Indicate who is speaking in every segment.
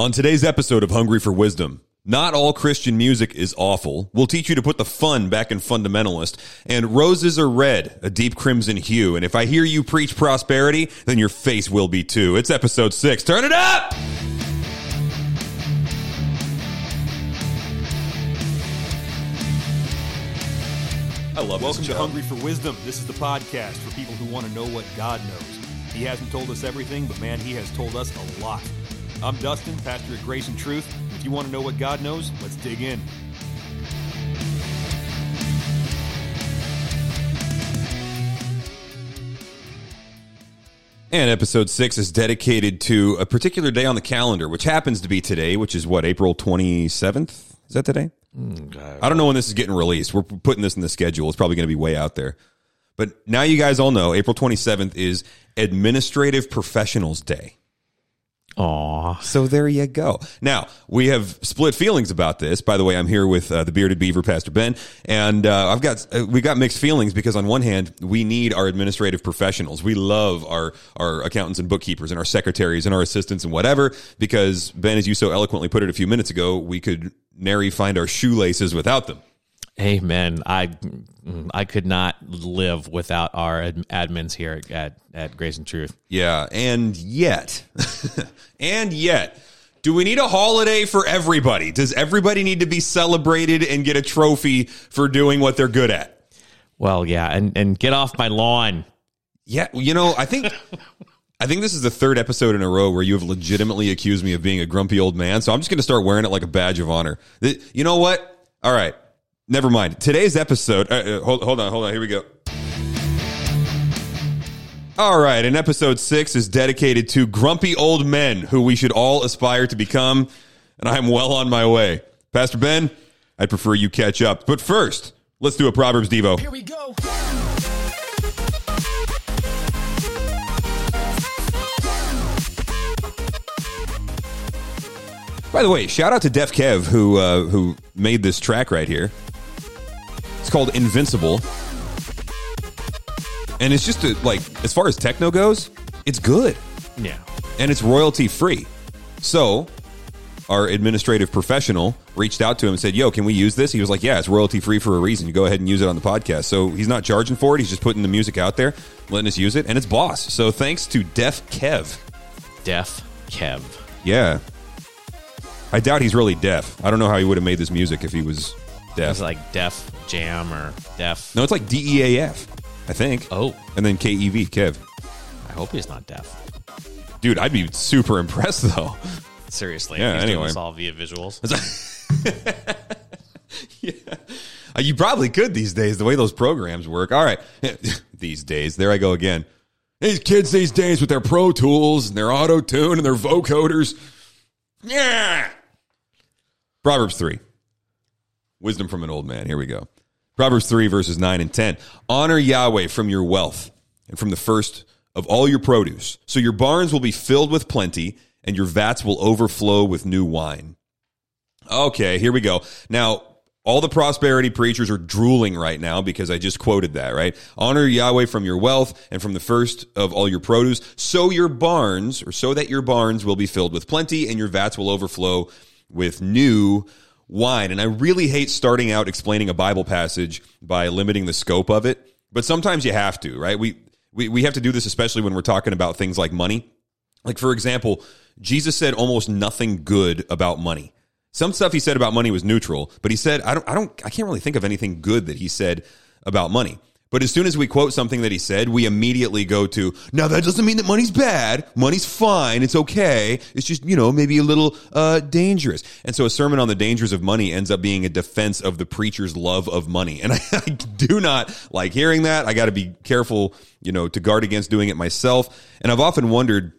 Speaker 1: On today's episode of Hungry for Wisdom, not all Christian music is awful. We'll teach you to put the fun back in fundamentalist. And roses are red, a deep crimson hue. And if I hear you preach prosperity, then your face will be too. It's episode six. Turn it up! I love
Speaker 2: Welcome to. Hungry for Wisdom. This is the podcast for people who want to know what God knows. He hasn't told us everything, but man, He has told us a lot. I'm Dustin, pastor at Grace and Truth. If you want to know what God knows, let's dig in.
Speaker 1: And episode six is dedicated to a particular day on the calendar, which happens to be today, which is what, April 27th? Is that today? Mm, I don't know when this is getting released. We're putting this in the schedule. It's probably going to be way out there. But now you guys all know April 27th is Administrative Professionals Day.
Speaker 3: Aw.
Speaker 1: So there you go. Now we have split feelings about this. By the way, I'm here with uh, the bearded beaver, Pastor Ben, and uh, I've got uh, we got mixed feelings because on one hand we need our administrative professionals. We love our our accountants and bookkeepers and our secretaries and our assistants and whatever. Because Ben, as you so eloquently put it a few minutes ago, we could nary find our shoelaces without them.
Speaker 3: Amen. I mm, I could not live without our ad- admins here at at Grace and Truth.
Speaker 1: Yeah, and yet, and yet, do we need a holiday for everybody? Does everybody need to be celebrated and get a trophy for doing what they're good at?
Speaker 3: Well, yeah, and and get off my lawn.
Speaker 1: Yeah, you know, I think I think this is the third episode in a row where you have legitimately accused me of being a grumpy old man. So I'm just going to start wearing it like a badge of honor. You know what? All right, never mind. Today's episode. Uh, uh, hold, hold on, hold on. Here we go. All right, and episode six is dedicated to grumpy old men who we should all aspire to become, and I'm well on my way. Pastor Ben, I'd prefer you catch up. But first, let's do a Proverbs Devo.
Speaker 4: Here we go.
Speaker 1: By the way, shout out to Deaf Kev who uh, who made this track right here. It's called Invincible, and it's just a, like as far as techno goes, it's good
Speaker 3: Yeah.
Speaker 1: and it's royalty free. So, our administrative professional reached out to him and said, "Yo, can we use this?" He was like, "Yeah, it's royalty free for a reason. You go ahead and use it on the podcast." So he's not charging for it; he's just putting the music out there, letting us use it, and it's boss. So thanks to Deaf Kev.
Speaker 3: Deaf Kev.
Speaker 1: Yeah. I doubt he's really deaf. I don't know how he would have made this music if he was deaf.
Speaker 3: It's like Def Jam or Def.
Speaker 1: no, it's like D E A F, I think.
Speaker 3: Oh,
Speaker 1: And then K E V, Kev.
Speaker 3: I hope he's not deaf.
Speaker 1: Dude, I'd be super impressed though.
Speaker 3: Seriously.
Speaker 1: Yeah,
Speaker 3: he's doing
Speaker 1: anyway.
Speaker 3: this all via visuals.
Speaker 1: Uh, You probably could these days, the way those programs work. All right. these days. There I go again. These kids these days with their Pro Tools and their auto tune and their vocoders. Yeah. Proverbs 3. Wisdom from an old man. Here we go. Proverbs 3, verses 9 and 10. Honor Yahweh from your wealth and from the first of all your produce. So your barns will be filled with plenty and your vats will overflow with new wine. Okay, here we go. Now, all the prosperity preachers are drooling right now because I just quoted that, right? Honor Yahweh from your wealth and from the first of all your produce, so your barns, or so that your barns will be filled with plenty and your vats will overflow with new wine. And I really hate starting out explaining a Bible passage by limiting the scope of it, but sometimes you have to, right? We, we, we have to do this, especially when we're talking about things like money. Like, for example, Jesus said almost nothing good about money. Some stuff he said about money was neutral, but he said, I don't, I don't, I can't really think of anything good that he said about money. But as soon as we quote something that he said, we immediately go to, now that doesn't mean that money's bad. Money's fine. It's okay. It's just, you know, maybe a little, uh, dangerous. And so a sermon on the dangers of money ends up being a defense of the preacher's love of money. And I, I do not like hearing that. I got to be careful, you know, to guard against doing it myself. And I've often wondered,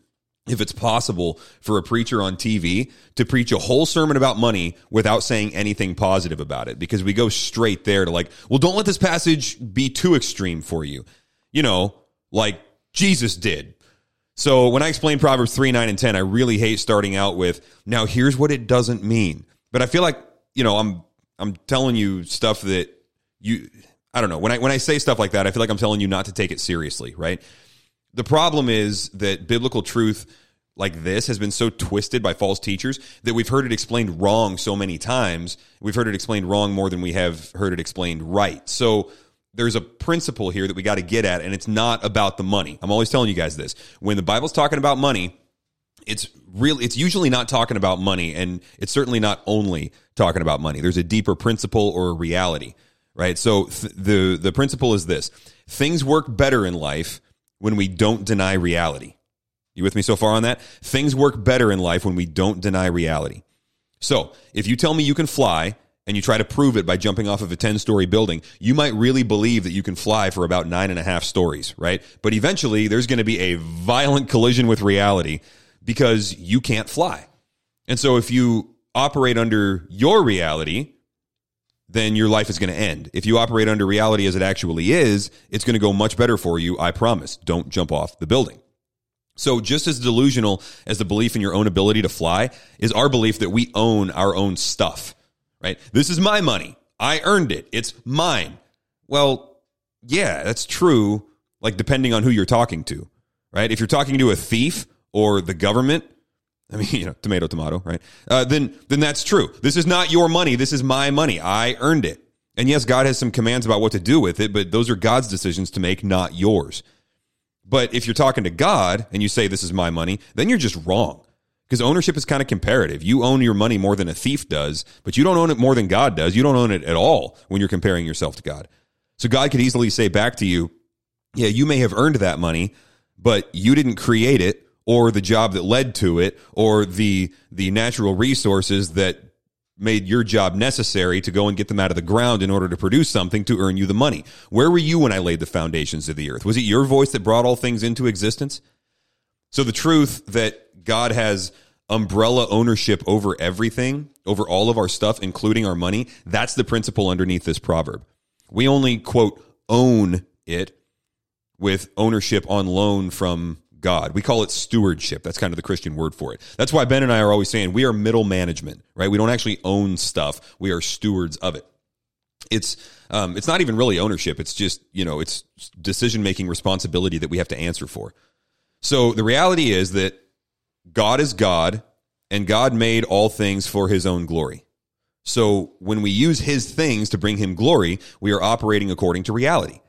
Speaker 1: if it's possible for a preacher on TV to preach a whole sermon about money without saying anything positive about it because we go straight there to like, well, don't let this passage be too extreme for you. You know, like Jesus did. So when I explain Proverbs 3, 9, and 10, I really hate starting out with, now here's what it doesn't mean. But I feel like, you know, I'm I'm telling you stuff that you I don't know. When I when I say stuff like that, I feel like I'm telling you not to take it seriously, right? The problem is that biblical truth like this has been so twisted by false teachers that we've heard it explained wrong so many times. We've heard it explained wrong more than we have heard it explained right. So there's a principle here that we got to get at, and it's not about the money. I'm always telling you guys this. When the Bible's talking about money, it's really it's usually not talking about money and it's certainly not only talking about money there's a deeper principle or a reality right so th- the the principle is this things work better in life when we don't deny reality you with me so far on that things work better in life when we don't deny reality so if you tell me you can fly and you try to prove it by jumping off of a 10 story building, you might really believe that you can fly for about nine and a half stories, right? But eventually there's going to be a violent collision with reality because you can't fly. And so if you operate under your reality, then your life is going to end. If you operate under reality as it actually is, it's going to go much better for you. I promise. Don't jump off the building. So just as delusional as the belief in your own ability to fly is our belief that we own our own stuff, right? This is my money. I earned it. It's mine. Well, yeah, that's true. Like depending on who you're talking to, right? If you're talking to a thief or the government, I mean, you know, tomato, tomato, right? Uh, then, then that's true. This is not your money. This is my money. I earned it. And yes, God has some commands about what to do with it, but those are God's decisions to make, not yours. But if you're talking to God and you say, this is my money, then you're just wrong. Because ownership is kind of comparative. You own your money more than a thief does, but you don't own it more than God does. You don't own it at all when you're comparing yourself to God. So God could easily say back to you, yeah, you may have earned that money, but you didn't create it or the job that led to it or the the natural resources that made your job necessary to go and get them out of the ground in order to produce something to earn you the money. Where were you when I laid the foundations of the earth? Was it your voice that brought all things into existence? So the truth that God has umbrella ownership over everything, over all of our stuff, including our money, that's the principle underneath this proverb. We only quote own it with ownership on loan from God. We call it stewardship. That's kind of the Christian word for it. That's why Ben and I are always saying we are middle management, right? We don't actually own stuff. We are stewards of it. It's um, it's not even really ownership. It's just you know it's decision making responsibility that we have to answer for. So the reality is that God is God, and God made all things for His own glory. So when we use His things to bring Him glory, we are operating according to reality.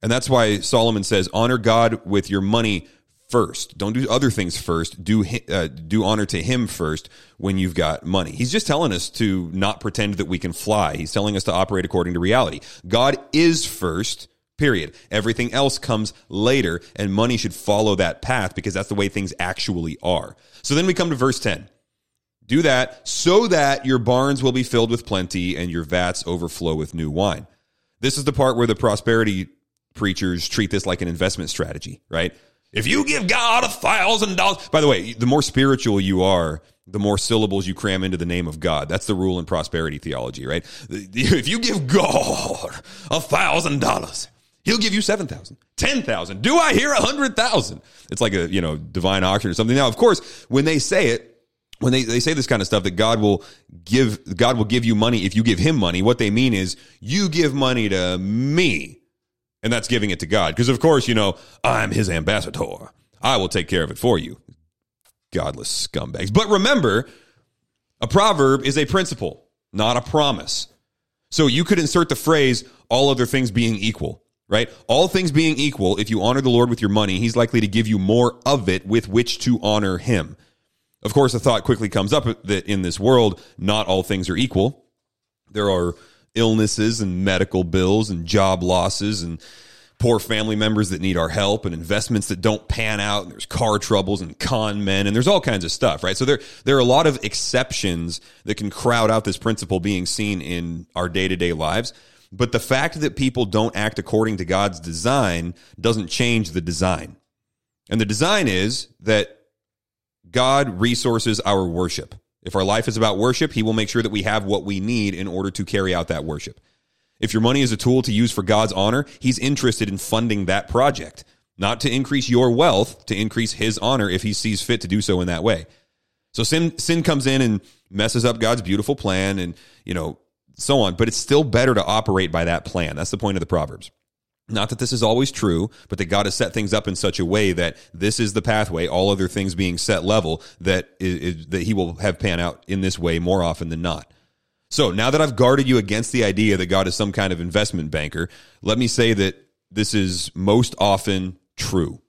Speaker 1: And that's why Solomon says, honor God with your money first. Don't do other things first. Do uh, do honor to him first when you've got money. He's just telling us to not pretend that we can fly. He's telling us to operate according to reality. God is first. Period. Everything else comes later, and money should follow that path because that's the way things actually are. So then we come to verse 10. Do that so that your barns will be filled with plenty and your vats overflow with new wine. This is the part where the prosperity preachers treat this like an investment strategy, right? If you give God a thousand dollars, by the way, the more spiritual you are, the more syllables you cram into the name of God. That's the rule in prosperity theology, right? If you give God a thousand dollars, he'll give you seven thousand, ten thousand. Do I hear a hundred thousand? It's like a, you know, divine auction or something. Now, of course, when they say it, when they, they say this kind of stuff that God will give, God will give you money if you give him money, what they mean is you give money to me and that's giving it to God. Because, of course, you know, I'm his ambassador. I will take care of it for you. Godless scumbags. But remember, a proverb is a principle, not a promise. So you could insert the phrase, all other things being equal, right? All things being equal, if you honor the Lord with your money, he's likely to give you more of it with which to honor him. Of course, the thought quickly comes up that in this world, not all things are equal. There are illnesses and medical bills and job losses and poor family members that need our help and investments that don't pan out and there's car troubles and con men and there's all kinds of stuff right? So there there are a lot of exceptions that can crowd out this principle being seen in our day-to-day lives. But the fact that people don't act according to God's design doesn't change the design. And the design is that God resources our worship if our life is about worship, He will make sure that we have what we need in order to carry out that worship. If your money is a tool to use for God's honor, He's interested in funding that project, not to increase your wealth, to increase His honor if He sees fit to do so in that way. So sin sin comes in and messes up God's beautiful plan and, you know, so on, but it's still better to operate by that plan. That's the point of the Proverbs. Not that this is always true, but that God has set things up in such a way that this is the pathway, all other things being set level, that is, that He will have pan out in this way more often than not. So now that I've guarded you against the idea that God is some kind of investment banker, let me say that this is most often true.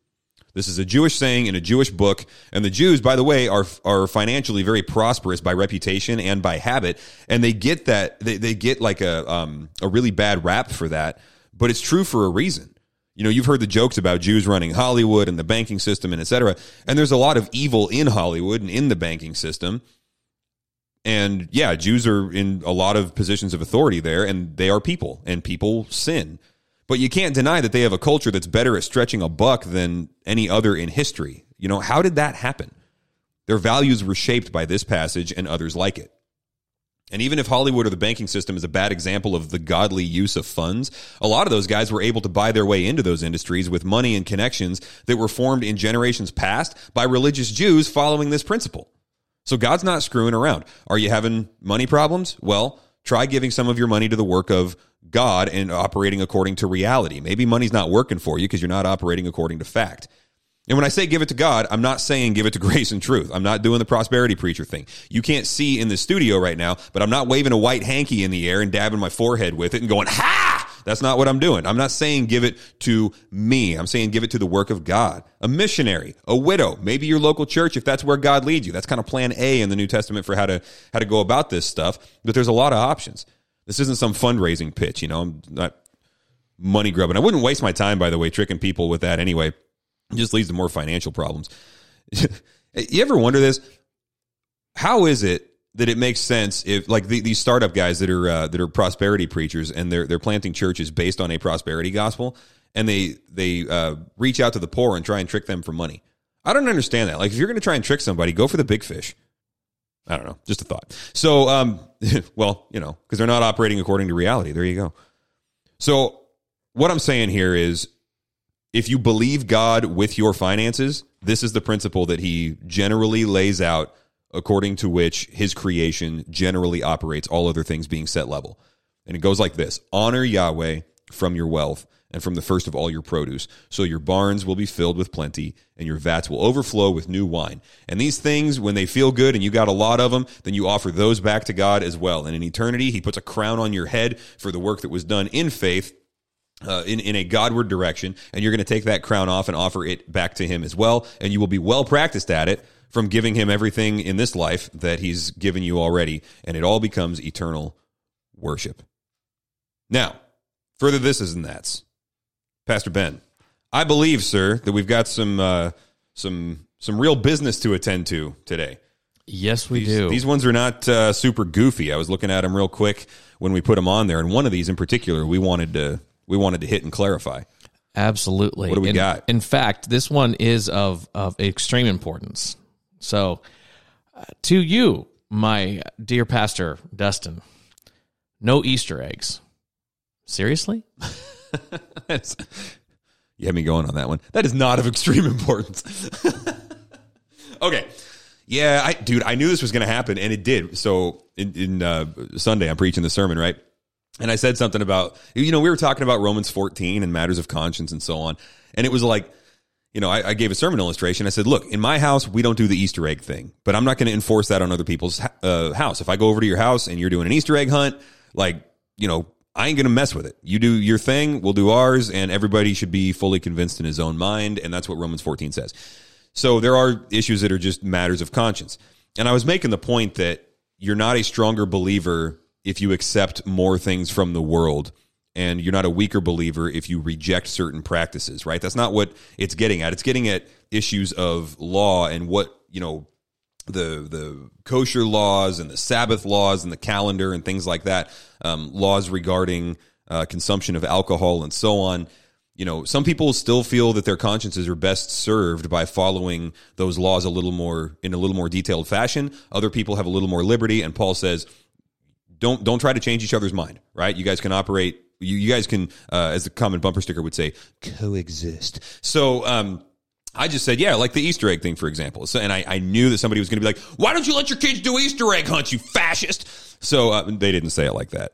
Speaker 1: This is a Jewish saying in a Jewish book, and the Jews, by the way, are are financially very prosperous by reputation and by habit, and they get that they, they get like a um, a really bad rap for that, but it's true for a reason. You know, you've heard the jokes about Jews running Hollywood and the banking system and et cetera, and there's a lot of evil in Hollywood and in the banking system. And yeah, Jews are in a lot of positions of authority there, and they are people, and people sin. But you can't deny that they have a culture that's better at stretching a buck than any other in history. You know, how did that happen? Their values were shaped by this passage and others like it. And even if Hollywood or the banking system is a bad example of the godly use of funds, a lot of those guys were able to buy their way into those industries with money and connections that were formed in generations past by religious Jews following this principle. So God's not screwing around. Are you having money problems? Well, try giving some of your money to the work of God and operating according to reality. Maybe money's not working for you because you're not operating according to fact. And when I say give it to God, I'm not saying give it to grace and truth. I'm not doing the prosperity preacher thing. You can't see in the studio right now, but I'm not waving a white hanky in the air and dabbing my forehead with it and going, ha! That's not what I'm doing. I'm not saying give it to me. I'm saying give it to the work of God. A missionary, a widow, maybe your local church if that's where God leads you. That's kind of plan A in the New Testament for how to how to go about this stuff, but there's a lot of options. This isn't some fundraising pitch, you know. I'm not money grubbing. I wouldn't waste my time, by the way, tricking people with that anyway. It just leads to more financial problems. you ever wonder this? How is it that it makes sense if, like, the, these startup guys that are uh, that are prosperity preachers and they're they're planting churches based on a prosperity gospel, and they they uh, reach out to the poor and try and trick them for money? I don't understand that. Like, if you're going to try and trick somebody, go for the big fish. I don't know. Just a thought. So, um, well, you know, because they're not operating according to reality. There you go. So, what I'm saying here is if you believe God with your finances, this is the principle that he generally lays out according to which his creation generally operates, all other things being set level. And it goes like this honor Yahweh from your wealth and from the first of all your produce. So your barns will be filled with plenty, and your vats will overflow with new wine. And these things, when they feel good and you got a lot of them, then you offer those back to God as well. And in eternity, He puts a crown on your head for the work that was done in faith. Uh, in, in a Godward direction, and you're going to take that crown off and offer it back to him as well, and you will be well practiced at it from giving him everything in this life that he's given you already, and it all becomes eternal worship. Now, further this is and that's. Pastor Ben, I believe, sir, that we've got some uh, some some real business to attend to today.
Speaker 3: Yes, we
Speaker 1: These,
Speaker 3: do.
Speaker 1: these ones are not uh, super goofy. I was looking at them real quick when we put them on there, and one of these in particular, we wanted to we wanted to hit and clarify.
Speaker 3: Absolutely.
Speaker 1: What do we
Speaker 3: in,
Speaker 1: got?
Speaker 3: In fact, this one is of of extreme importance. So, uh, to you, my dear pastor Dustin, no Easter eggs. Seriously?
Speaker 1: You had me going on that one. That is not of extreme importance. okay. Yeah, I, dude, I knew this was going to happen, and it did. So in, in uh, Sunday, I'm preaching the sermon, right? And I said something about, you know, we were talking about Romans 14 and matters of conscience and so on. And it was like, you know, I, I gave a sermon illustration. I said, look, in my house, we don't do the Easter egg thing, but I'm not going to enforce that on other people's uh, house. If I go over to your house and you're doing an Easter egg hunt, like, you know, I ain't going to mess with it. You do your thing, we'll do ours, and everybody should be fully convinced in his own mind. And that's what Romans 14 says. So there are issues that are just matters of conscience. And I was making the point that you're not a stronger believer if you accept more things from the world and you're not a weaker believer if you reject certain practices, right? That's not what it's getting at. It's getting at issues of law and what, you know, the the kosher laws and the Sabbath laws and the calendar and things like that, um, laws regarding uh, consumption of alcohol and so on. You know, some people still feel that their consciences are best served by following those laws a little more in a little more detailed fashion. Other people have a little more liberty, and Paul says, "Don't don't try to change each other's mind." Right? You guys can operate. You, you guys can, uh, as the common bumper sticker would say, coexist. So. Um, I just said, yeah, like the Easter egg thing, for example. So, and I, I knew that somebody was going to be like, why don't you let your kids do Easter egg hunts, you fascist? So uh, they didn't say it like that.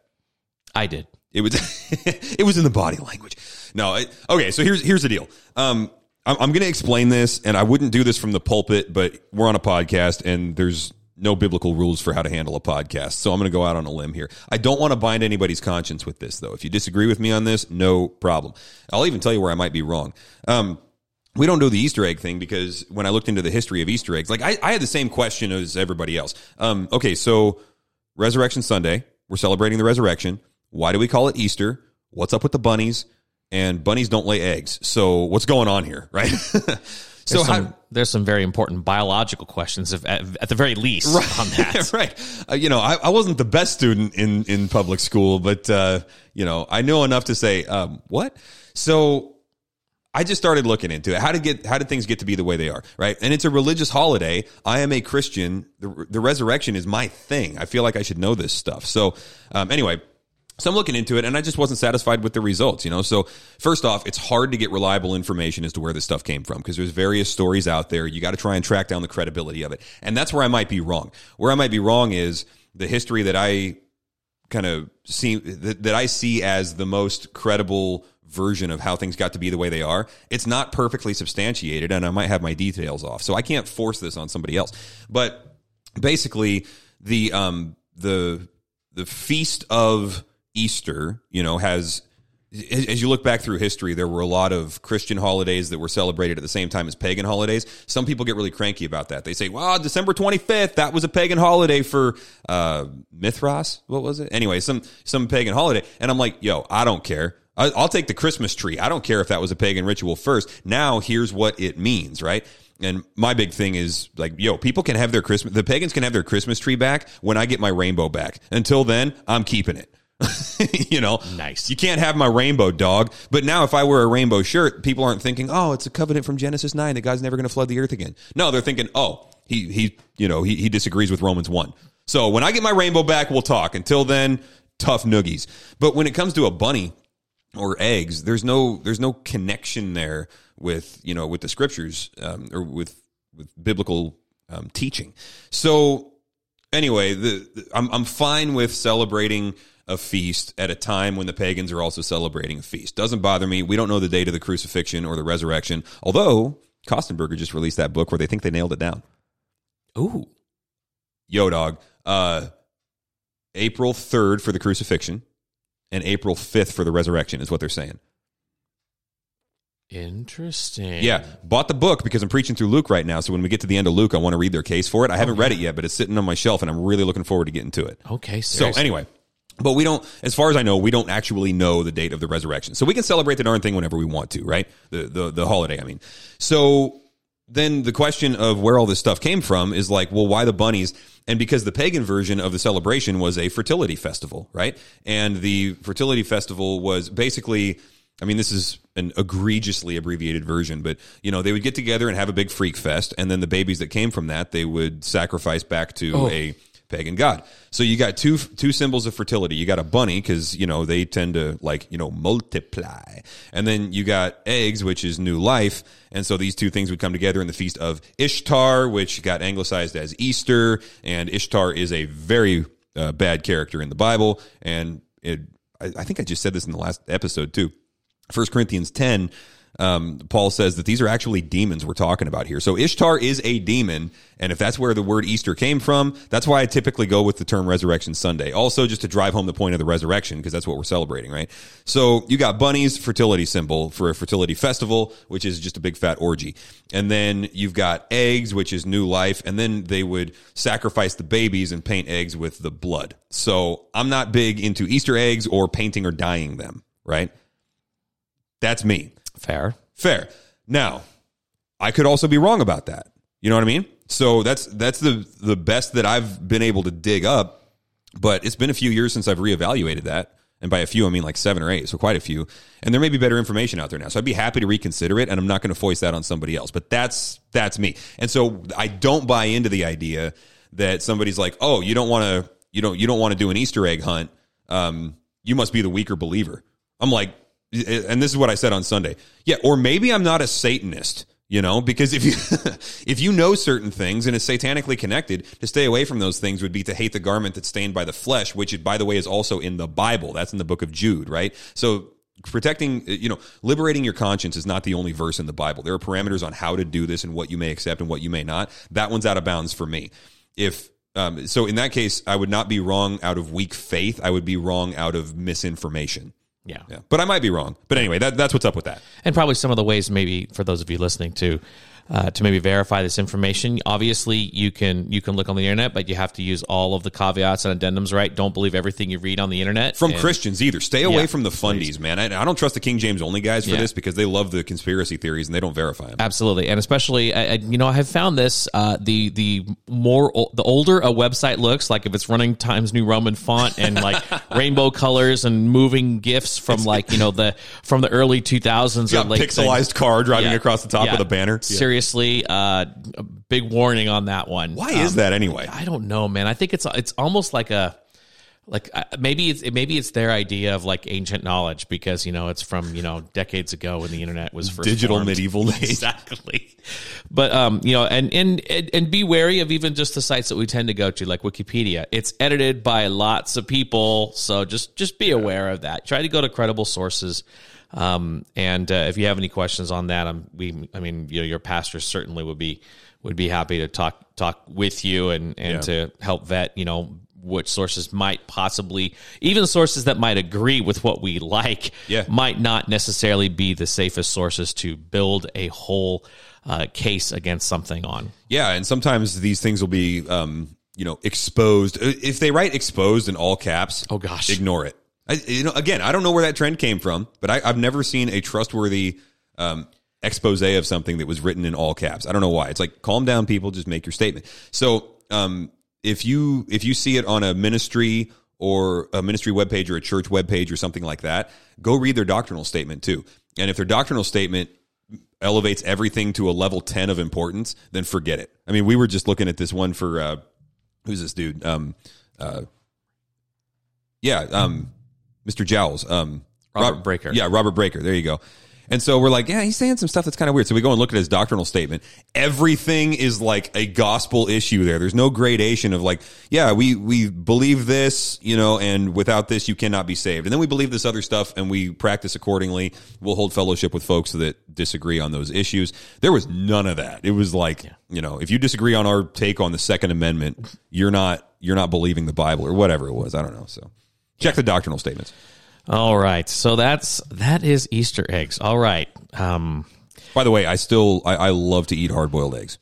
Speaker 3: I did.
Speaker 1: It was it was in the body language. No, it, okay. So here's here's the deal. Um, I'm, I'm going to explain this, and I wouldn't do this from the pulpit, but we're on a podcast, and there's no biblical rules for how to handle a podcast. So I'm going to go out on a limb here. I don't want to bind anybody's conscience with this, though. If you disagree with me on this, no problem. I'll even tell you where I might be wrong. Um, we don't do the Easter egg thing because when I looked into the history of Easter eggs, like I, I had the same question as everybody else. Um, okay, so Resurrection Sunday, we're celebrating the resurrection. Why do we call it Easter? What's up with the bunnies? And bunnies don't lay eggs. So what's going on here, right? so
Speaker 3: There's some, there's some very important biological questions, if, at, at the very least, on that.
Speaker 1: right. Uh, you know, I, I wasn't the best student in, in public school, but, uh, you know, I know enough to say, um, what? So I just started looking into it. How to get, how did things get to be the way they are? Right. And it's a religious holiday. I am a Christian. The, the resurrection is my thing. I feel like I should know this stuff. So, um, anyway, so I'm looking into it and I just wasn't satisfied with the results, you know? So first off, it's hard to get reliable information as to where this stuff came from because there's various stories out there. You got to try and track down the credibility of it. And that's where I might be wrong. Where I might be wrong is the history that I kind of see that, that I see as the most credible version of how things got to be the way they are. It's not perfectly substantiated and I might have my details off. So I can't force this on somebody else. But basically the um the the feast of Easter, you know, has as you look back through history, there were a lot of Christian holidays that were celebrated at the same time as pagan holidays. Some people get really cranky about that. They say, "Well, December 25th, that was a pagan holiday for uh, Mithras. What was it? Anyway, some some pagan holiday." And I'm like, "Yo, I don't care. I, I'll take the Christmas tree. I don't care if that was a pagan ritual first. Now, here's what it means, right?" And my big thing is like, yo, people can have their Christmas, the pagans can have their Christmas tree back when I get my rainbow back. Until then, I'm keeping it. you know,
Speaker 3: Nice.
Speaker 1: You can't have my rainbow dog. But now, if I wear a rainbow shirt, people aren't thinking, "Oh, it's a covenant from Genesis nine that God's never going to flood the earth again." No, they're thinking, "Oh, he he, you know, he he disagrees with Romans one." So when I get my rainbow back, we'll talk. Until then, tough noogies. But when it comes to a bunny or eggs, there's no there's no connection there with you know with the scriptures um, or with with biblical um, teaching. So anyway, the, the I'm I'm fine with celebrating a feast at a time when the pagans are also celebrating a feast. Doesn't bother me. We don't know the date of the crucifixion or the resurrection. Although Kostenberger just released that book where they think they nailed it down.
Speaker 3: Ooh.
Speaker 1: Yo, dog. Uh, April 3rd for the crucifixion and April 5th for the resurrection is what they're saying.
Speaker 3: Interesting.
Speaker 1: Yeah, bought the book because I'm preaching through Luke right now. So when we get to the end of Luke, I want to read their case for it. I haven't read it yet, but it's sitting on my shelf and I'm really looking forward to getting to it.
Speaker 3: Okay.
Speaker 1: So anyway, but we don't, as far as I know, we don't actually know the date of the resurrection. So we can celebrate the darn thing whenever we want to, right? The the the holiday, I mean. So then the question of where all this stuff came from is like, well, why the bunnies? And because the pagan version of the celebration was a fertility festival, right? And the fertility festival was basically, I mean, this is an egregiously abbreviated version, but you know, they would get together and have a big freak fest, and then the babies that came from that, they would sacrifice back to
Speaker 3: Oh.
Speaker 1: a pagan god. So you got two two symbols of fertility. You got a bunny because you know they tend to like you know multiply, and then you got eggs, which is new life. And so these two things would come together in the feast of Ishtar, which got anglicized as Easter. And Ishtar is a very uh, bad character in the Bible, and it. I, I think I just said this in the last episode too. First Corinthians 10, um, Paul says that these are actually demons we're talking about here. So Ishtar is a demon. And if that's where the word Easter came from, that's why I typically go with the term Resurrection Sunday. Also, just to drive home the point of the resurrection, because that's what we're celebrating, right? So you got bunnies, fertility symbol for a fertility festival, which is just a big fat orgy. And then you've got eggs, which is new life. And then they would sacrifice the babies and paint eggs with the blood. So I'm not big into Easter eggs or painting or dyeing them, right? That's me.
Speaker 3: Fair.
Speaker 1: Fair. Now, I could also be wrong about that. You know what I mean? So that's that's the the best that I've been able to dig up. But it's been a few years since I've reevaluated that. And by a few, I mean like seven or eight, so quite a few. And there may be better information out there now. So I'd be happy to reconsider it, and I'm not going to foist that on somebody else. But that's that's me. And so I don't buy into the idea that somebody's like, oh, you don't want to you don't you don't want to do an Easter egg hunt. Um, you must be the weaker believer. I'm like, and this is what I said on Sunday. Yeah, or maybe I'm not a Satanist. You know, because if you if you know certain things and is satanically connected, to stay away from those things would be to hate the garment that's stained by the flesh, which by the way is also in the Bible. That's in the book of Jude, right? So protecting you know liberating your conscience is not the only verse in the bible there are parameters on how to do this and what you may accept and what you may not that one's out of bounds for me if um, so in that case i would not be wrong out of weak faith i would be wrong out of misinformation
Speaker 3: Yeah.
Speaker 1: yeah. But i might be wrong. But anyway that, that's what's up with that.
Speaker 3: And probably some of the ways, maybe for those of you listening to, uh, to maybe verify this information. Obviously, you can you can look on the internet, but you have to use all of the caveats and addendums. Right? Don't believe everything you read on the internet.
Speaker 1: from
Speaker 3: And-
Speaker 1: christians either stay away
Speaker 3: Yeah,
Speaker 1: from the fundies man I, I don't trust the king james only guys for
Speaker 3: Yeah.
Speaker 1: this because they love the conspiracy theories and they don't verify them
Speaker 3: Absolutely, and especially, I, I, you know, I have found this: uh, the the more the older a website looks, like if it's running Times New Roman font and like rainbow colors and moving gifs from like you know the from the early two thousands,
Speaker 1: got pixelized car driving across the top of the banner Yeah.
Speaker 3: Seriously, uh, a big warning on that one.
Speaker 1: why is that anyway
Speaker 3: I don't know, man. I think it's it's almost like a like uh, maybe it's maybe it's their idea of like ancient knowledge because you know it's from you know decades ago when the internet was first
Speaker 1: digital
Speaker 3: formed.
Speaker 1: medieval days
Speaker 3: exactly. But um, you know, and and and and be wary of even just the sites that we tend to go to, like Wikipedia. It's edited by lots of people, so just just be aware of that. Try to go to credible sources. Um, and uh, if you have any questions on that, um, we, I mean, you know, your pastor certainly would be would be happy to talk talk with you and and
Speaker 1: Yeah.
Speaker 3: to help vet, you know, which sources might possibly even sources that might agree with what we like
Speaker 1: Yeah.
Speaker 3: might not necessarily be the safest sources to build a whole uh, case against something on.
Speaker 1: Yeah, and sometimes these things will be, um, you know, exposed. Uh, If they write "exposed" in all caps,
Speaker 3: Oh, gosh.
Speaker 1: ignore it. I, you know, again, I don't know where that trend came from, but I, I've never seen a trustworthy um, expose of something that was written in all caps. I don't know why. It's like, calm down, people. Just make your statement. So, um, if you if you see it on a ministry or a ministry webpage or a church webpage or something like that, go read their doctrinal statement too. And if their doctrinal statement elevates everything to a level 10 of importance, then forget it. I mean, we were just looking at this one for, uh, who's this dude? Um, uh, yeah, um, Mr. Jowls. Um,
Speaker 3: Robert Breaker.
Speaker 1: Yeah, Robert Breaker. There you go. And so we're like, yeah, he's saying some stuff that's kind of weird. So we go and look at his doctrinal statement. Everything is like a gospel issue there. There's no gradation of like, yeah, we, we believe this, you know, and without this, you cannot be saved. And then we believe this other stuff and we practice accordingly. We'll hold fellowship with folks that disagree on those issues. There was none of that. It was like, you know, if you disagree on our take on the second amendment, you're not, you're not believing the Bible or whatever it was. I don't know. So check the doctrinal statements.
Speaker 3: All right, so that's that is Easter eggs. All right. Um,
Speaker 1: By the way, I still, I, I love to eat hard boiled eggs.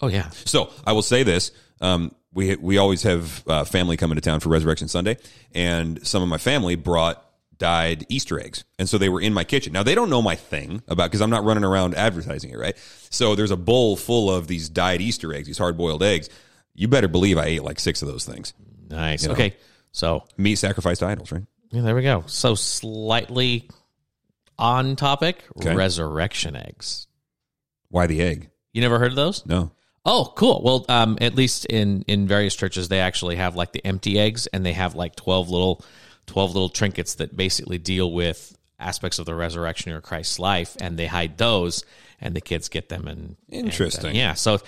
Speaker 3: oh yeah.
Speaker 1: So I will say this: um, we we always have uh, family coming to town for Resurrection Sunday, and some of my family brought dyed Easter eggs, and so they were in my kitchen. Now they don't know my thing about because I'm not running around advertising it, right? So there's a bowl full of these dyed Easter eggs, these hard boiled eggs. You better believe I ate like six of those things.
Speaker 3: Nice. Okay. So
Speaker 1: Meat sacrificed to idols, right?
Speaker 3: yeah, there we go. So slightly on topic,
Speaker 1: Okay.
Speaker 3: resurrection eggs.
Speaker 1: Why the egg?
Speaker 3: You never heard of those?
Speaker 1: No.
Speaker 3: Oh, cool. Well, um, at least in in various churches, they actually have like the empty eggs, and they have like twelve little twelve little trinkets that basically deal with aspects of the resurrection or Christ's life, and they hide those, and the kids get them. And and, uh,
Speaker 1: Interesting.
Speaker 3: yeah. So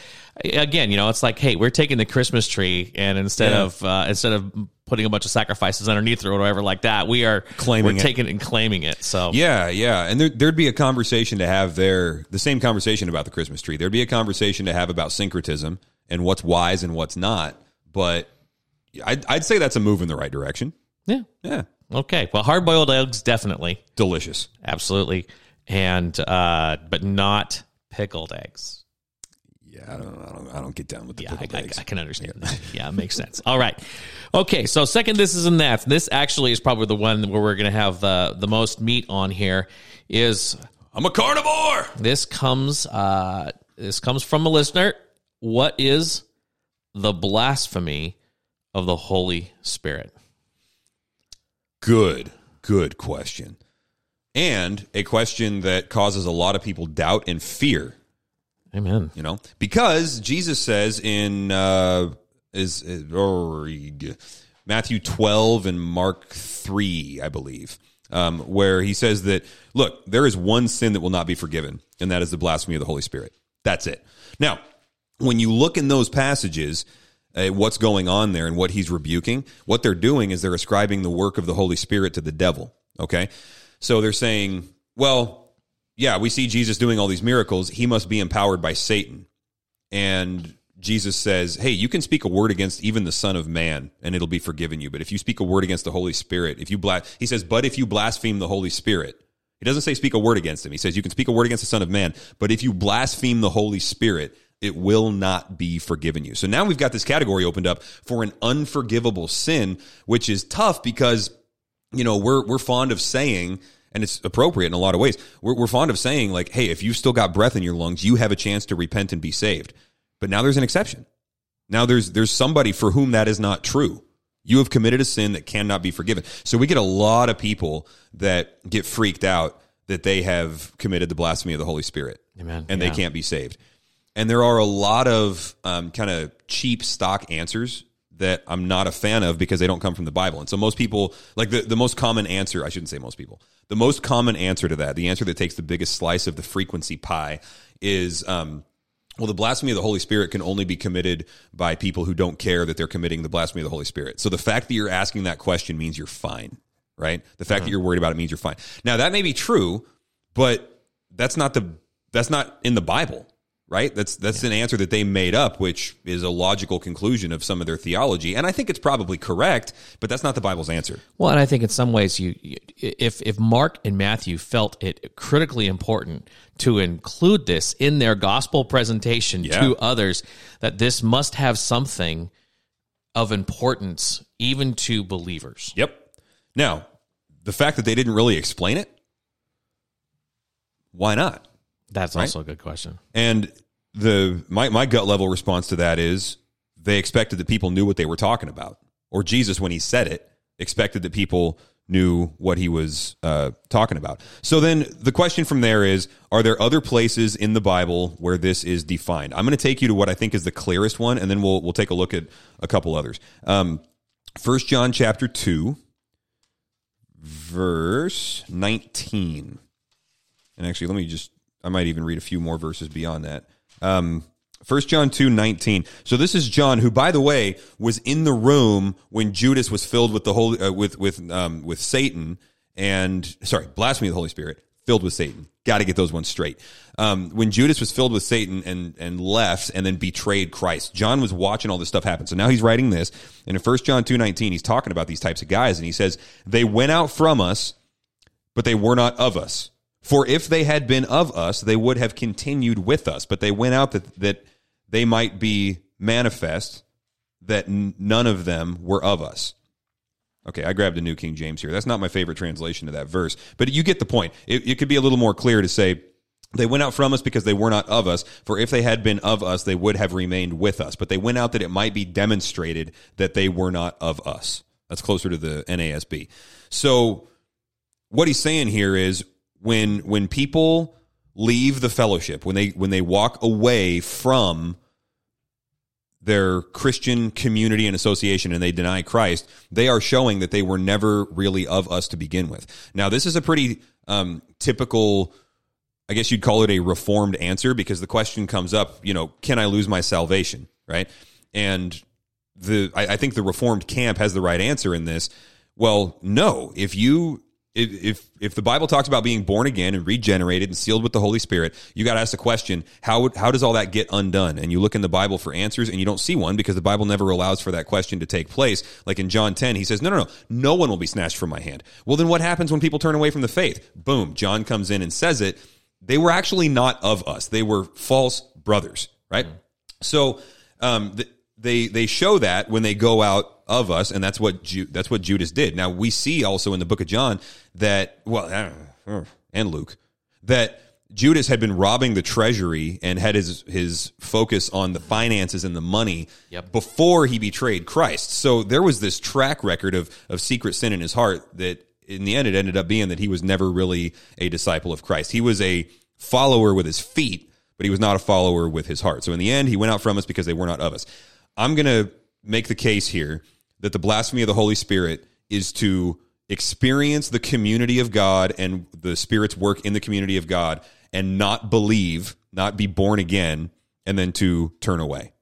Speaker 3: again, you know, it's like, hey, we're taking the Christmas tree, and instead
Speaker 1: Yeah.
Speaker 3: of uh, instead of putting a bunch of sacrifices underneath or whatever like that, we are
Speaker 1: Claiming
Speaker 3: we're
Speaker 1: it.
Speaker 3: taking it and claiming it. So
Speaker 1: Yeah, yeah, and there, there'd be a conversation to have there. The same conversation about the Christmas tree. There'd be a conversation to have about syncretism and what's wise and what's not. But I'd, I'd say that's a move in the right direction.
Speaker 3: yeah.
Speaker 1: Yeah,
Speaker 3: Okay. Well, hard boiled eggs definitely.
Speaker 1: delicious.
Speaker 3: Absolutely. And uh but not pickled eggs.
Speaker 1: Yeah, I don't, I don't, I don't get down with the
Speaker 3: Yeah, I,
Speaker 1: pickled
Speaker 3: I,
Speaker 1: eggs.
Speaker 3: I can understand that. Yeah, it makes sense. All right. Okay, so second this is and that. This actually is probably the one where we're going to have the the most meat on here is
Speaker 1: I'm a carnivore.
Speaker 3: this comes uh this comes from a listener. What is the blasphemy of the Holy Spirit?
Speaker 1: Good, good question, and a question that causes a lot of people doubt and fear.
Speaker 3: Amen.
Speaker 1: you know because jesus says in uh is, is or Matthew 12 and Mark 3 I believe um, where he says that, look, there is one sin that will not be forgiven, and that is the blasphemy of the Holy Spirit. That's it. Now, when you look in those passages, uh, what's going on there and what he's rebuking, what they're doing is they're ascribing the work of the Holy Spirit to the devil. Okay. So they're saying, well, yeah, we see Jesus doing all these miracles. He must be empowered by Satan. And Jesus says, hey, you can speak a word against even the Son of Man and it'll be forgiven you. But if you speak a word against the Holy Spirit, if you blas, he says, but if you blaspheme the Holy Spirit, he doesn't say speak a word against him. He says you can speak a word against the Son of Man, but if you blaspheme the Holy Spirit, it will not be forgiven you. So now we've got this category opened up for an unforgivable sin, which is tough because, you know, we're, we're fond of saying, and it's appropriate in a lot of ways. We're, we're fond of saying like, Hey, if you've still got breath in your lungs, you have a chance to repent and be saved. But now there's an exception. Now there's, there's somebody for whom that is not true. You have committed a sin that cannot be forgiven. So we get a lot of people that get freaked out that they have committed the blasphemy of the Holy Spirit.
Speaker 3: Amen.
Speaker 1: And
Speaker 3: Yeah.
Speaker 1: they can't be saved. And there are a lot of um, kind of cheap stock answers that I'm not a fan of because they don't come from the Bible. And so most people, like the, the most common answer, I shouldn't say most people, the most common answer to that, the answer that takes the biggest slice of the frequency pie is, um, well, the blasphemy of the Holy Spirit can only be committed by people who don't care that they're committing the blasphemy of the Holy Spirit. So the fact that you're asking that question means you're fine, right? The fact that you're worried about it means you're fine. Now that may be true, but that's not the that's not in the Bible, right? That's that's an answer that they made up, which is a logical conclusion of some of their theology, and I think it's probably correct, but that's not the Bible's answer.
Speaker 3: Well, and I think in some ways, you, you if if Mark and Matthew felt it critically important to include this in their gospel presentation
Speaker 1: Yeah.
Speaker 3: to others, that this must have something of importance even to believers.
Speaker 1: Yep. Now, the fact that they didn't really explain it, why not?
Speaker 3: That's also a good question.
Speaker 1: And the my my gut level response to that is they expected that people knew what they were talking about, or Jesus when he said it expected that people knew what he was uh, talking about. So then the question from there is: Are there other places in the Bible where this is defined? I'm going to take you to what I think is the clearest one, and then we'll we'll take a look at a couple others. Um, First John chapter two, verse nineteen. And actually, let me just, I might even read a few more verses beyond that. Um, 1 John 2 19. So this is John, who, by the way, was in the room when Judas was filled with the Holy, uh, with, with, um, with Satan and, sorry, blasphemy of the Holy Spirit, filled with Satan. Got to get those ones straight. Um, when Judas was filled with Satan and, and left and then betrayed Christ, John was watching all this stuff happen. So now he's writing this. And in 1 John 2 19, he's talking about these types of guys. And he says, They went out from us, but they were not of us. For if they had been of us, they would have continued with us. But they went out that, that they might be manifest that n- none of them were of us. Okay, I grabbed the New King James here. That's not my favorite translation of that verse, but you get the point. It, it could be a little more clear to say, they went out from us because they were not of us. For if they had been of us, they would have remained with us. But they went out that it might be demonstrated that they were not of us. That's closer to the NASB. So what he's saying here is when when people leave the fellowship, when they when they walk away from their Christian community and association and they deny Christ, they are showing that they were never really of us to begin with. Now, this is a pretty um, typical, I guess you'd call it a reformed answer because the question comes up, you know, can I lose my salvation? Right. And the, I, I think the reformed camp has the right answer in this. Well, no, if you, if, if if the Bible talks about being born again and regenerated and sealed with the Holy Spirit, you got to ask the question: how how does all that get undone? And you look in the Bible for answers, and you don't see one because the Bible never allows for that question to take place. Like in John ten, he says, "No, no, no, no one will be snatched from my hand." Well, then what happens when people turn away from the faith? Boom, John comes in and says it. They were actually not of us; they were false brothers, right? So um, th- they they show that when they go out of us, and that's what Ju- that's what Judas did. Now we see also in the book of John that well, I don't know, and Luke that Judas had been robbing the treasury and had his his focus on the finances and the money
Speaker 3: Yep.
Speaker 1: before he betrayed Christ. So there was this track record of of secret sin in his heart that in the end it ended up being that he was never really a disciple of Christ. He was a follower with his feet, but he was not a follower with his heart. So in the end, he went out from us because they were not of us. I'm going to make the case here that the blasphemy of the Holy Spirit is to experience the community of God and the Spirit's work in the community of God and not believe, not be born again, and then to turn away.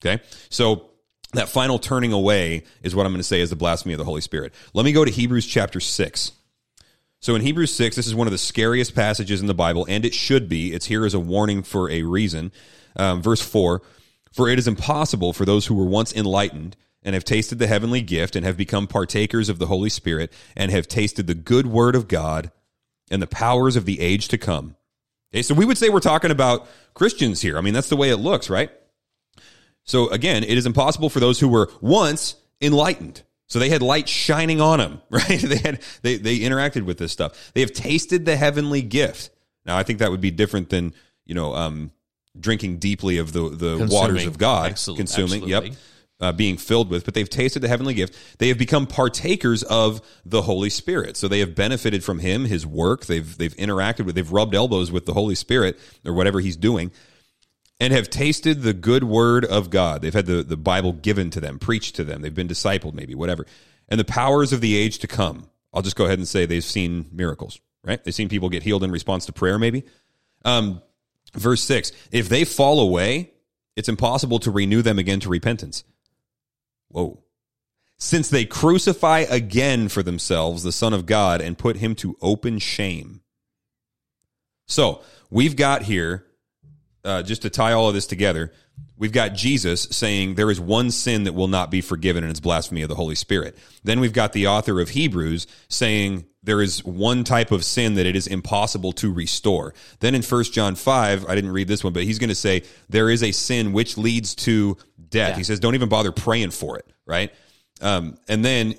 Speaker 1: Okay? So that final turning away is what I'm going to say is the blasphemy of the Holy Spirit. Let me go to Hebrews chapter 6. So in Hebrews 6, this is one of the scariest passages in the Bible, and it should be. It's here as a warning for a reason. Um, verse 4 For it is impossible for those who were once enlightened and have tasted the heavenly gift and have become partakers of the Holy Spirit and have tasted the good word of God and the powers of the age to come. Okay, so we would say we're talking about Christians here. I mean, that's the way it looks, right? So again, it is impossible for those who were once enlightened. So they had light shining on them, right? They had they they interacted with this stuff. They have tasted the heavenly gift. Now I think that would be different than, you know, um drinking deeply of the the
Speaker 3: Consuming.
Speaker 1: waters of God, consuming,
Speaker 3: absolutely.
Speaker 1: yep. Uh, being filled with, but they've tasted the heavenly gift. They have become partakers of the Holy Spirit. So they have benefited from Him, His work. They've they've interacted with, they've rubbed elbows with the Holy Spirit or whatever He's doing and have tasted the good word of God. They've had the, the Bible given to them, preached to them. They've been discipled, maybe, whatever. And the powers of the age to come. I'll just go ahead and say they've seen miracles, right? They've seen people get healed in response to prayer, maybe. Um, verse 6 If they fall away, it's impossible to renew them again to repentance. Whoa. Since they crucify again for themselves the Son of God and put him to open shame. So we've got here uh, just to tie all of this together, we've got Jesus saying there is one sin that will not be forgiven, and it's blasphemy of the Holy Spirit. Then we've got the author of Hebrews saying there is one type of sin that it is impossible to restore. Then in 1 John 5, I didn't read this one, but he's going to say there is a sin which leads to death. He says, don't even bother praying for it, right? Um, and then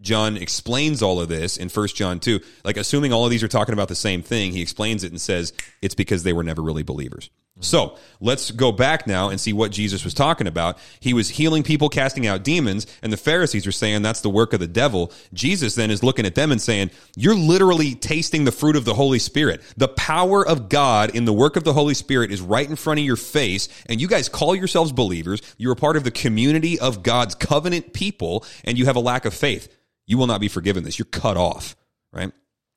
Speaker 1: John explains all of this in 1 John 2. Like, assuming all of these are talking about the same thing, he explains it and says it's because they were never really believers. So let's go back now and see what Jesus was talking about. He was healing people, casting out demons, and the Pharisees are saying that's the work of the devil. Jesus then is looking at them and saying, You're literally tasting the fruit of the Holy Spirit. The power of God in the work of the Holy Spirit is right in front of your face, and you guys call yourselves believers. You're a part of the community of God's covenant people, and you have a lack of faith. You will not be forgiven this. You're cut off, right?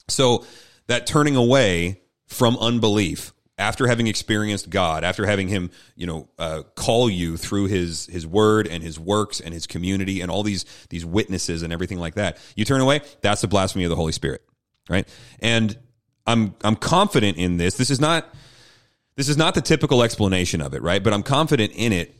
Speaker 1: So that turning away from unbelief after having experienced God, after having Him, you know, uh, call you through His His Word and His works and His community and all these these witnesses and everything like that, you turn away. That's the blasphemy of the Holy Spirit, right? And I'm I'm confident in this. This is not this is not the typical explanation of it, right? But I'm confident in it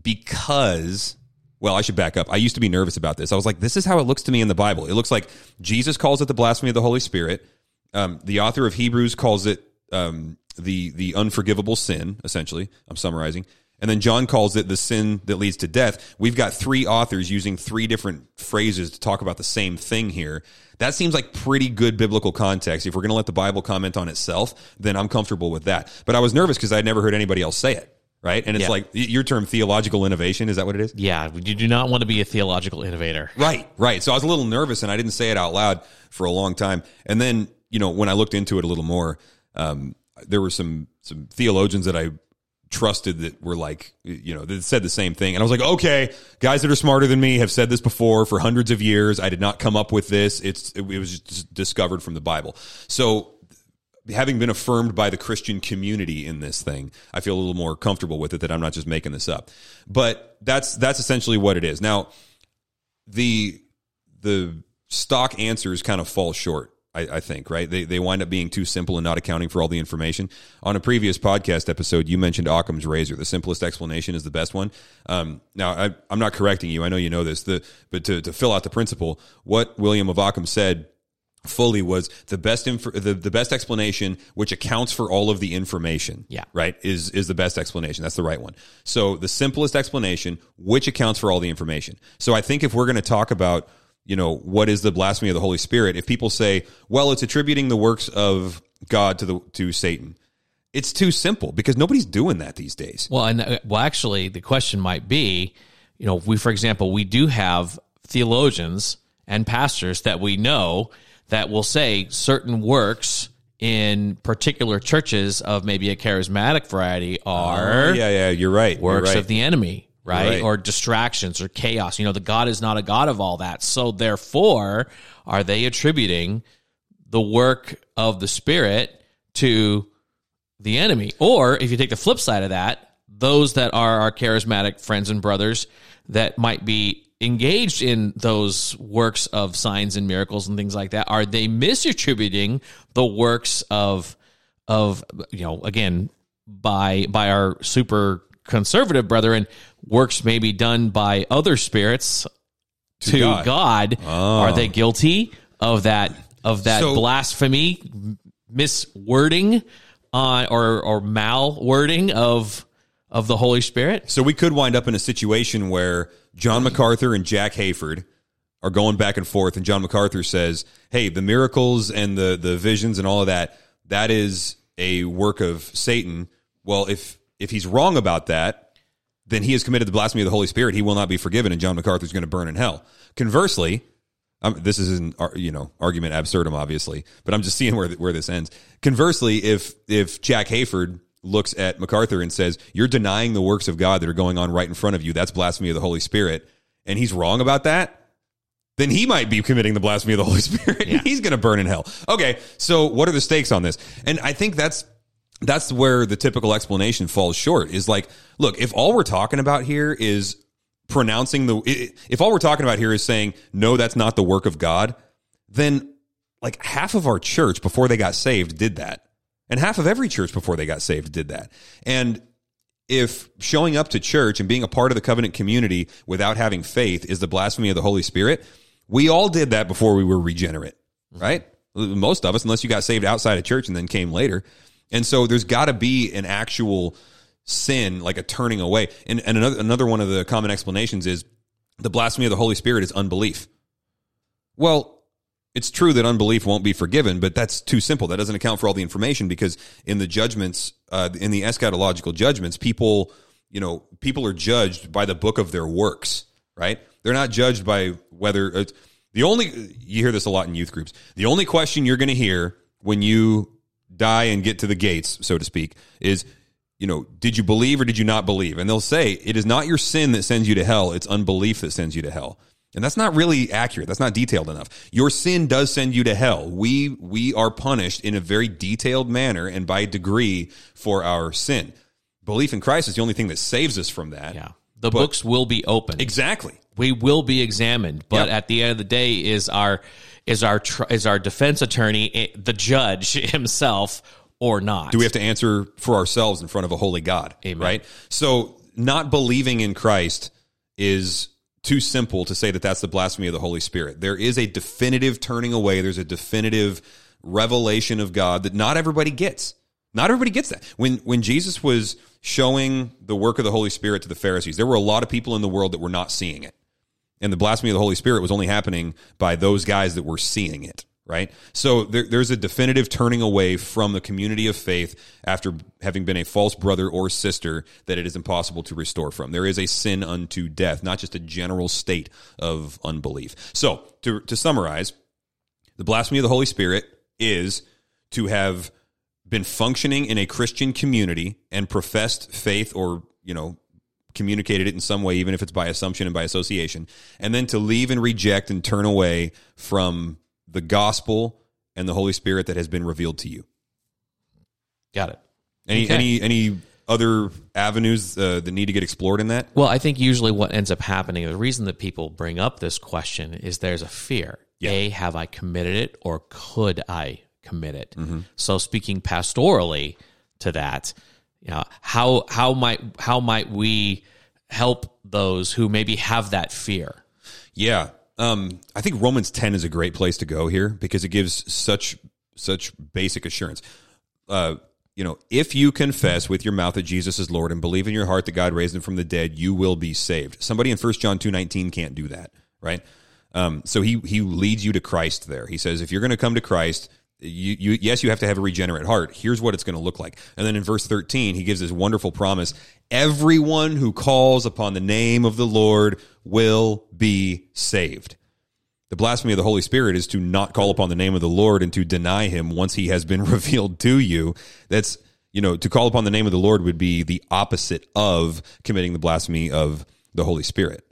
Speaker 1: because well, I should back up. I used to be nervous about this. I was like, this is how it looks to me in the Bible. It looks like Jesus calls it the blasphemy of the Holy Spirit. Um, the author of Hebrews calls it um, the the unforgivable sin. Essentially, I'm summarizing. And then John calls it the sin that leads to death. We've got three authors using three different phrases to talk about the same thing here. That seems like pretty good biblical context. If we're going to let the Bible comment on itself, then I'm comfortable with that. But I was nervous because I'd never heard anybody else say it. Right. And it's
Speaker 3: Yeah.
Speaker 1: like your term theological innovation. Is that what it is?
Speaker 3: Yeah, you do not want to be a theological innovator.
Speaker 1: Right, right. So I was a little nervous and I didn't say it out loud for a long time. And then, you know, when I looked into it a little more, um, there were some some theologians that I trusted that were like, you know, that said the same thing. And I was like, okay, guys that are smarter than me have said this before for hundreds of years. I did not come up with this. It's it was just discovered from the Bible. So having been affirmed by the Christian community in this thing, I feel a little more comfortable with it that I'm not just making this up. But that's that's essentially what it is. Now, the the stock answers kind of fall short. I, I think right. They they wind up being too simple and not accounting for all the information. On a previous podcast episode, you mentioned Occam's razor. The simplest explanation is the best one. Um, now, I, I'm not correcting you. I know you know this. The but to to fill out the principle, what William of Occam said fully was the best inf- the, the best explanation which accounts for all of the information
Speaker 3: Yeah.
Speaker 1: right is is the best explanation that's the right one so the simplest explanation which accounts for all the information so i think if we're going to talk about you know what is the blasphemy of the holy spirit if people say well it's attributing the works of god to the to satan it's too simple because nobody's doing that these days
Speaker 3: Well, and uh, well, actually, the question might be, you know, we, for example, we do have theologians and pastors that we know that will say certain works in particular churches of maybe a charismatic variety are
Speaker 1: Oh, yeah yeah you're right
Speaker 3: works
Speaker 1: you're right.
Speaker 3: of the enemy. Right?
Speaker 1: Right.
Speaker 3: Or distractions or chaos. You know, the God is not a God of all that. So therefore, are they attributing the work of the Spirit to the enemy? Or if you take the flip side of that, those that are our charismatic friends and brothers that might be engaged in those works of signs and miracles and things like that, are they misattributing the works of of you know again by by our super conservative brethren works may be done by other spirits to,
Speaker 1: God.
Speaker 3: God, are they guilty of that of that
Speaker 1: So-
Speaker 3: blasphemy miswording uh, or or mal wording of of the Holy Spirit?
Speaker 1: So we could wind up in a situation where John MacArthur and Jack Hayford are going back and forth, and John MacArthur says, "Hey, the miracles and the the visions and all of that that is a work of Satan." Well, if if he's wrong about that, then he has committed the blasphemy of the Holy Spirit. He will not be forgiven, and John MacArthur is going to burn in hell. Conversely, um, this is an you know argument absurdum, obviously, but I'm just seeing where where this ends. Conversely, if if Jack Hayford looks at MacArthur and says you're denying the works of God that are going on right in front of you, that's blasphemy of the Holy Spirit, and he's wrong about that, then he might be committing the blasphemy of the Holy Spirit. he's going to burn in hell. Okay, so what are the stakes on this? And I think that's that's where the typical explanation falls short. Is like, look, if all we're talking about here is pronouncing the, if all we're talking about here is saying no, that's not the work of God, then like half of our church before they got saved did that, and half of every church before they got saved did that, and if showing up to church and being a part of the covenant community without having faith is the blasphemy of the Holy Spirit, we all did that before we were regenerate, right? Most of us, unless you got saved outside of church and then came later. And so there's got to be an actual sin, like a turning away. And, and another, another one of the common explanations is the blasphemy of the Holy Spirit is unbelief. Well, it's true that unbelief won't be forgiven, but that's too simple. That doesn't account for all the information because in the judgments, uh, in the eschatological judgments, people, you know, people are judged by the book of their works, right? They're not judged by whether uh, the only, you hear this a lot in youth groups. The only question you're going to hear when you die and get to the gates, so to speak, is, you know, did you believe or did you not believe? And they'll say, it is not your sin that sends you to hell, it's unbelief that sends you to hell. And that's not really accurate. That's not detailed enough. Your sin does send you to hell. We we are punished in a very detailed manner and by degree for our sin. Belief in Christ is the only thing that saves us from that.
Speaker 3: Yeah. The books will be open.
Speaker 1: Exactly.
Speaker 3: We will be examined but
Speaker 1: Yep.
Speaker 3: at the end of the day is our is our tr- is our defense attorney eh, the judge himself or not
Speaker 1: Do we have to answer for ourselves in front of a holy God?
Speaker 3: Amen.
Speaker 1: Right? So, not believing in Christ is too simple to say that that's the blasphemy of the Holy Spirit. There is a definitive turning away, there's a definitive revelation of God that not everybody gets. Not everybody gets that. When when Jesus was showing the work of the Holy Spirit to the Pharisees, there were a lot of people in the world that were not seeing it. And the blasphemy of the Holy Spirit was only happening by those guys that were seeing it, right? So there, there's a definitive turning away from the community of faith after having been a false brother or sister that it is impossible to restore from. There is a sin unto death, not just a general state of unbelief. So to, to summarize, the blasphemy of the Holy Spirit is to have been functioning in a Christian community and professed faith or, you know, communicated it in some way, even if it's by assumption and by association, and then to leave and reject and turn away from the gospel and the Holy Spirit that has been revealed to you.
Speaker 3: got it
Speaker 1: Any
Speaker 3: Okay.
Speaker 1: any any other avenues uh, that need to get explored in that?
Speaker 3: well i think usually what ends up happening the reason that people bring up this question is there's a fear
Speaker 1: Yeah.
Speaker 3: a have i committed it or could i commit it
Speaker 1: Mm-hmm.
Speaker 3: so speaking pastorally to that you know, how how might how might we help those who maybe have that fear
Speaker 1: Yeah. Um, I think Romans 10 is a great place to go here because it gives such such basic assurance. Uh, you know, if you confess with your mouth that Jesus is Lord and believe in your heart that God raised him from the dead, you will be saved. Somebody in 1 John 2:19 can't do that, right? Um, so he he leads you to Christ there. He says if you're going to come to Christ, you, you yes, you have to have a regenerate heart. Here's what it's going to look like. And then in verse 13, he gives this wonderful promise: everyone who calls upon the name of the Lord will be saved. The blasphemy of the Holy Spirit is to not call upon the name of the Lord and to deny him once he has been revealed to you. That's, you know, to call upon the name of the Lord would be the opposite of committing the blasphemy of the Holy Spirit.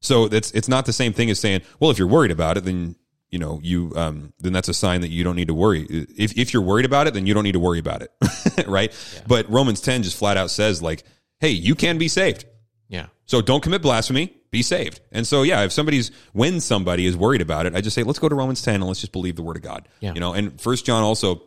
Speaker 1: So it's it's not the same thing as saying, well, if you're worried about it, then you know you um, then that's a sign that you don't need to worry. If if you're worried about it, then you don't need to worry about it, right? But Romans ten just flat out says like, hey, you can be saved.
Speaker 3: Yeah.
Speaker 1: So don't commit blasphemy, be saved. And so yeah, if somebody's when somebody is worried about it, I just say let's go to Romans 10 and let's just believe the word of God.
Speaker 3: Yeah.
Speaker 1: You know, and first John also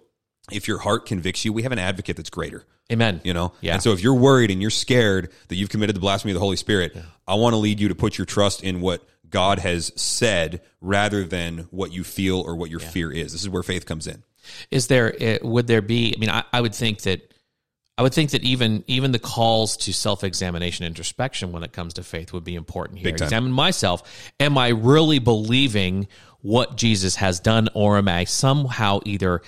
Speaker 1: if your heart convicts you, we have an advocate that's greater.
Speaker 3: Amen.
Speaker 1: You know?
Speaker 3: Yeah.
Speaker 1: And so if you're worried and you're scared that you've committed the blasphemy of the Holy Spirit, I want to lead you to put your trust in what God has said rather than what you feel or what your fear is. This is where faith comes in.
Speaker 3: Is there uh, would there be? I mean, I, I would think that I would think that even even the calls to self examination, introspection, when it comes to faith, would be important here. Examine myself. Am I really believing what Jesus has done, or am I somehow either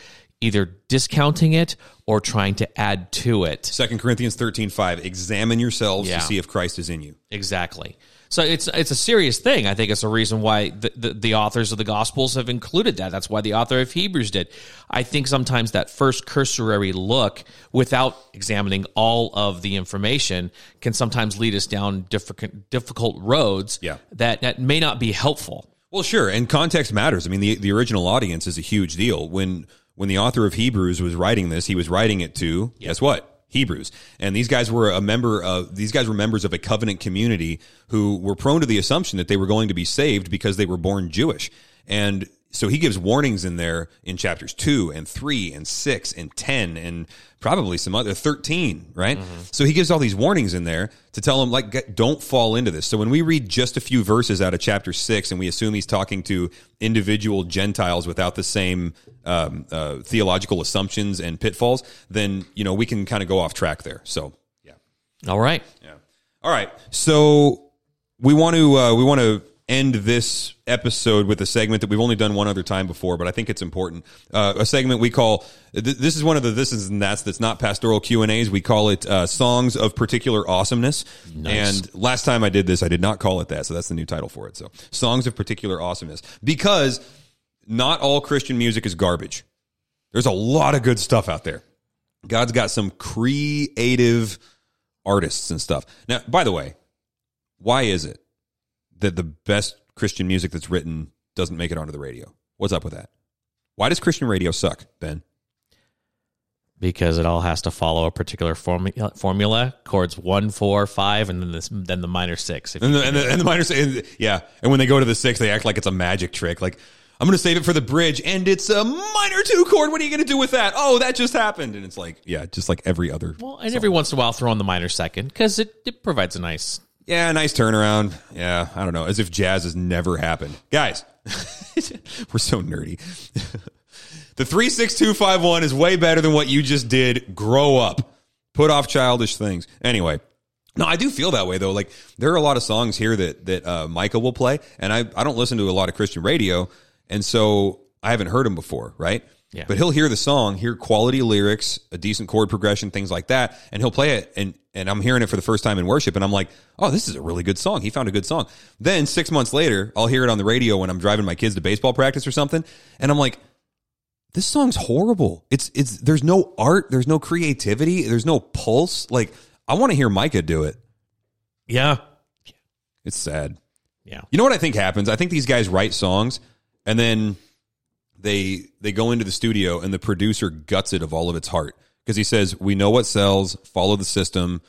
Speaker 3: either discounting it or trying to add to it?
Speaker 1: Second Corinthians 13, 5. Examine yourselves
Speaker 3: Yeah.
Speaker 1: to see if Christ is in you.
Speaker 3: Exactly. So it's it's a serious thing. I think it's a reason why the, the, the authors of the Gospels have included that. That's why the author of Hebrews did. I think sometimes that first cursory look, without examining all of the information, can sometimes lead us down difficult difficult roads.
Speaker 1: Yeah.
Speaker 3: that that may not be helpful.
Speaker 1: Well, sure, and context matters. I mean, the the original audience is a huge deal. When when the author of Hebrews was writing this, he was writing it to guess what? Hebrews. And these guys were a member of these guys were members of a covenant community who were prone to the assumption that they were going to be saved because they were born Jewish. And so he gives warnings in there in chapters 2 and 3 and 6 and 10 and probably some other 13, right? So he gives all these warnings in there to tell them like don't fall into this. So when we read just a few verses out of chapter 6 and we assume he's talking to individual Gentiles without the same um, uh, theological assumptions and pitfalls, then you know we can kind of go off track there. So yeah.
Speaker 3: All right.
Speaker 1: Yeah. All right. So we want to uh, we want to end this episode with a segment that we've only done one other time before, but I think it's important. Uh, a segment we call th- this is one of the this is and that's that's not pastoral Q and A's. We call it uh, songs of particular awesomeness. And last time I did this, I did not call it that, so that's the new title for it. So songs of particular awesomeness because not all Christian music is garbage. There's a lot of good stuff out there. God's got some creative artists and stuff. Now, by the way, why is it that the best Christian music that's written doesn't make it onto the radio? What's up with that? Why does Christian radio suck, Ben?
Speaker 3: Because it all has to follow a particular formula, formula chords one, four, five, and then this, then the minor six. If
Speaker 1: And the, and the, and the minors, and- yeah. And when they go to the six, they act like it's a magic trick. Like, I'm going to save it for the bridge, and it's a minor two chord. What are you going to do with that? Oh, that just happened. And it's like, yeah, just like every other.
Speaker 3: well, and every once in a while, throw on the minor second because it, it provides a nice
Speaker 1: Yeah, nice turnaround. Yeah, I don't know. As if jazz has never happened. Guys, we're so nerdy. the 36251 is way better than what you just did. Grow up. Put off childish things. Anyway. No, I do feel that way though. Like there are a lot of songs here that that uh, Micah will play, and I I don't listen to a lot of Christian radio, and so I haven't heard him before, right?
Speaker 3: Yeah.
Speaker 1: But he'll hear the song, hear quality lyrics, a decent chord progression, things like that, and he'll play it. And and I'm hearing it for the first time in worship, and I'm like, oh, this is a really good song. He found a good song. Then six months later, I'll hear it on the radio when I'm driving my kids to baseball practice or something, and I'm like, this song's horrible. It's it's there's no art, there's no creativity, there's no pulse. Like I want to hear Micah do it.
Speaker 3: yeah
Speaker 1: It's sad.
Speaker 3: yeah
Speaker 1: You know what I think happens? I think these guys write songs and then they they go into the studio and the producer guts it of all of its heart. Because he says, "We know what sells, follow the system."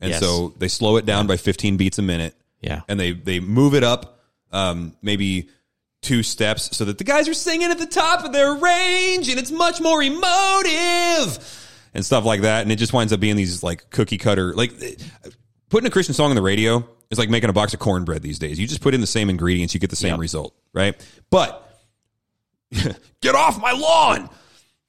Speaker 1: And
Speaker 3: Yes.
Speaker 1: so they slow it down by 15 beats a minute.
Speaker 3: Yeah.
Speaker 1: And they they move it up um, maybe two steps so that the guys are singing at the top of their range and it's much more emotive and stuff like that. And it just winds up being these like cookie cutter like putting a christian song on the radio is like making a box of cornbread these days. You just put in the same ingredients you get the same
Speaker 3: Yep.
Speaker 1: result right? But get off my lawn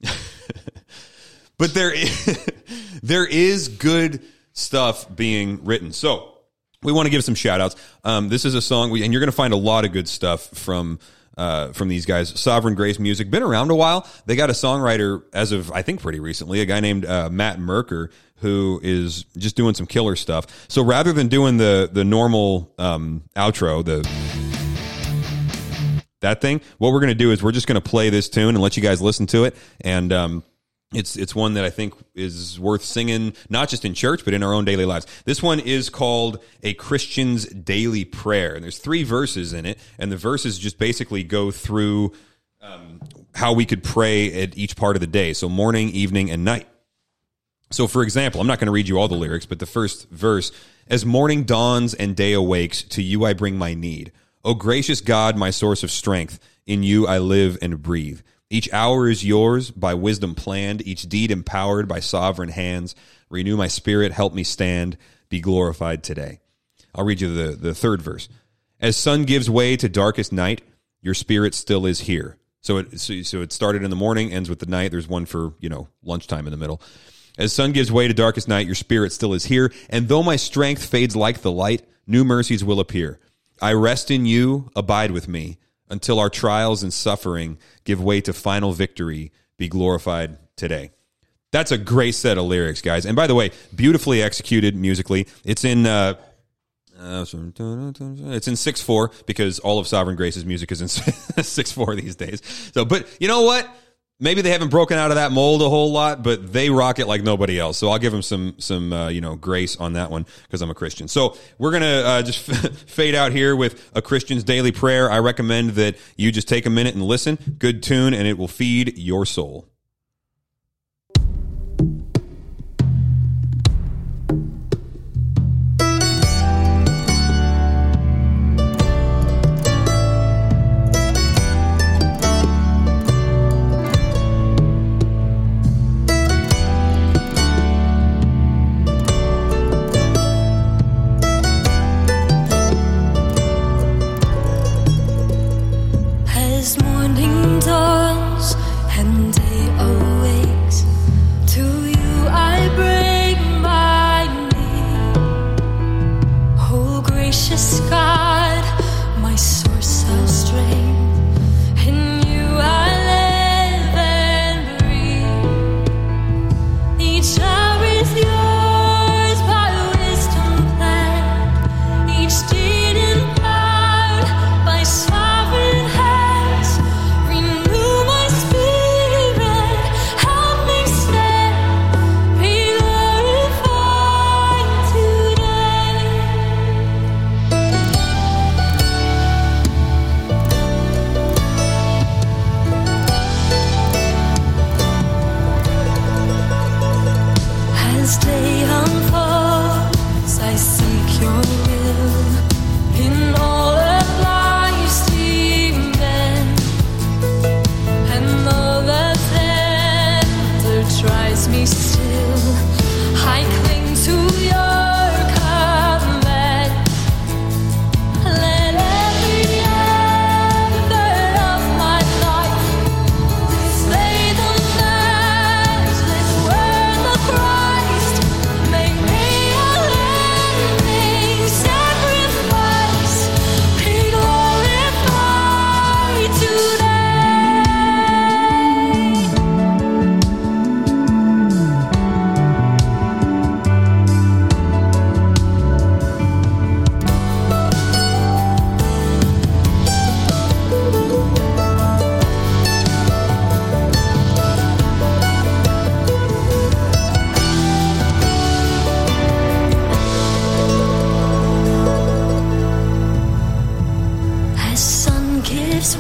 Speaker 1: but there is, there is good stuff being written. So we want to give some shout outs. Um, this is a song, we, and you're going to find a lot of good stuff from. Uh, from these guys, Sovereign Grace Music, been around a while. They got a songwriter as of I think pretty recently, a guy named uh, Matt Merker, who is just doing some killer stuff. So rather than doing the the normal um, outro, the that thing. What we're going to do is we're just going to play this tune and let you guys listen to it. And um, it's it's one that I think is worth singing, not just in church, but in our own daily lives. This one is called a Christian's daily prayer, and there's three verses in it, and the verses just basically go through um, how we could pray at each part of the day, so morning, evening, and night. So, for example, I'm not going to read you all the lyrics, but the first verse: "As morning dawns and day awakes, to you I bring my need. O gracious God, my source of strength, in you I live and breathe." Each hour is yours, by wisdom planned, each deed empowered by sovereign hands. Renew my spirit, help me stand, be glorified today. I'll read you the, the third verse. As sun gives way to darkest night, your spirit still is here. So it, so, so it started in the morning, ends with the night. There's one for, you know, lunchtime in the middle. As sun gives way to darkest night, your spirit still is here. And though my strength fades like the light, new mercies will appear. I rest in you, abide with me until our trials and suffering give way to final victory, be glorified today. That's a great set of lyrics, guys. And by the way, beautifully executed musically. It's in uh, uh, it's in six four because all of Sovereign Grace's music is in six four these days. So, but you know what? Maybe they haven't broken out of that mold a whole lot, but they rock it like nobody else. So I'll give them some some uh, you know grace on that one because I'm a Christian. So we're gonna uh, just fade out here with a Christian's daily prayer. I recommend that you just take a minute and listen. Good tune, and it will feed your soul.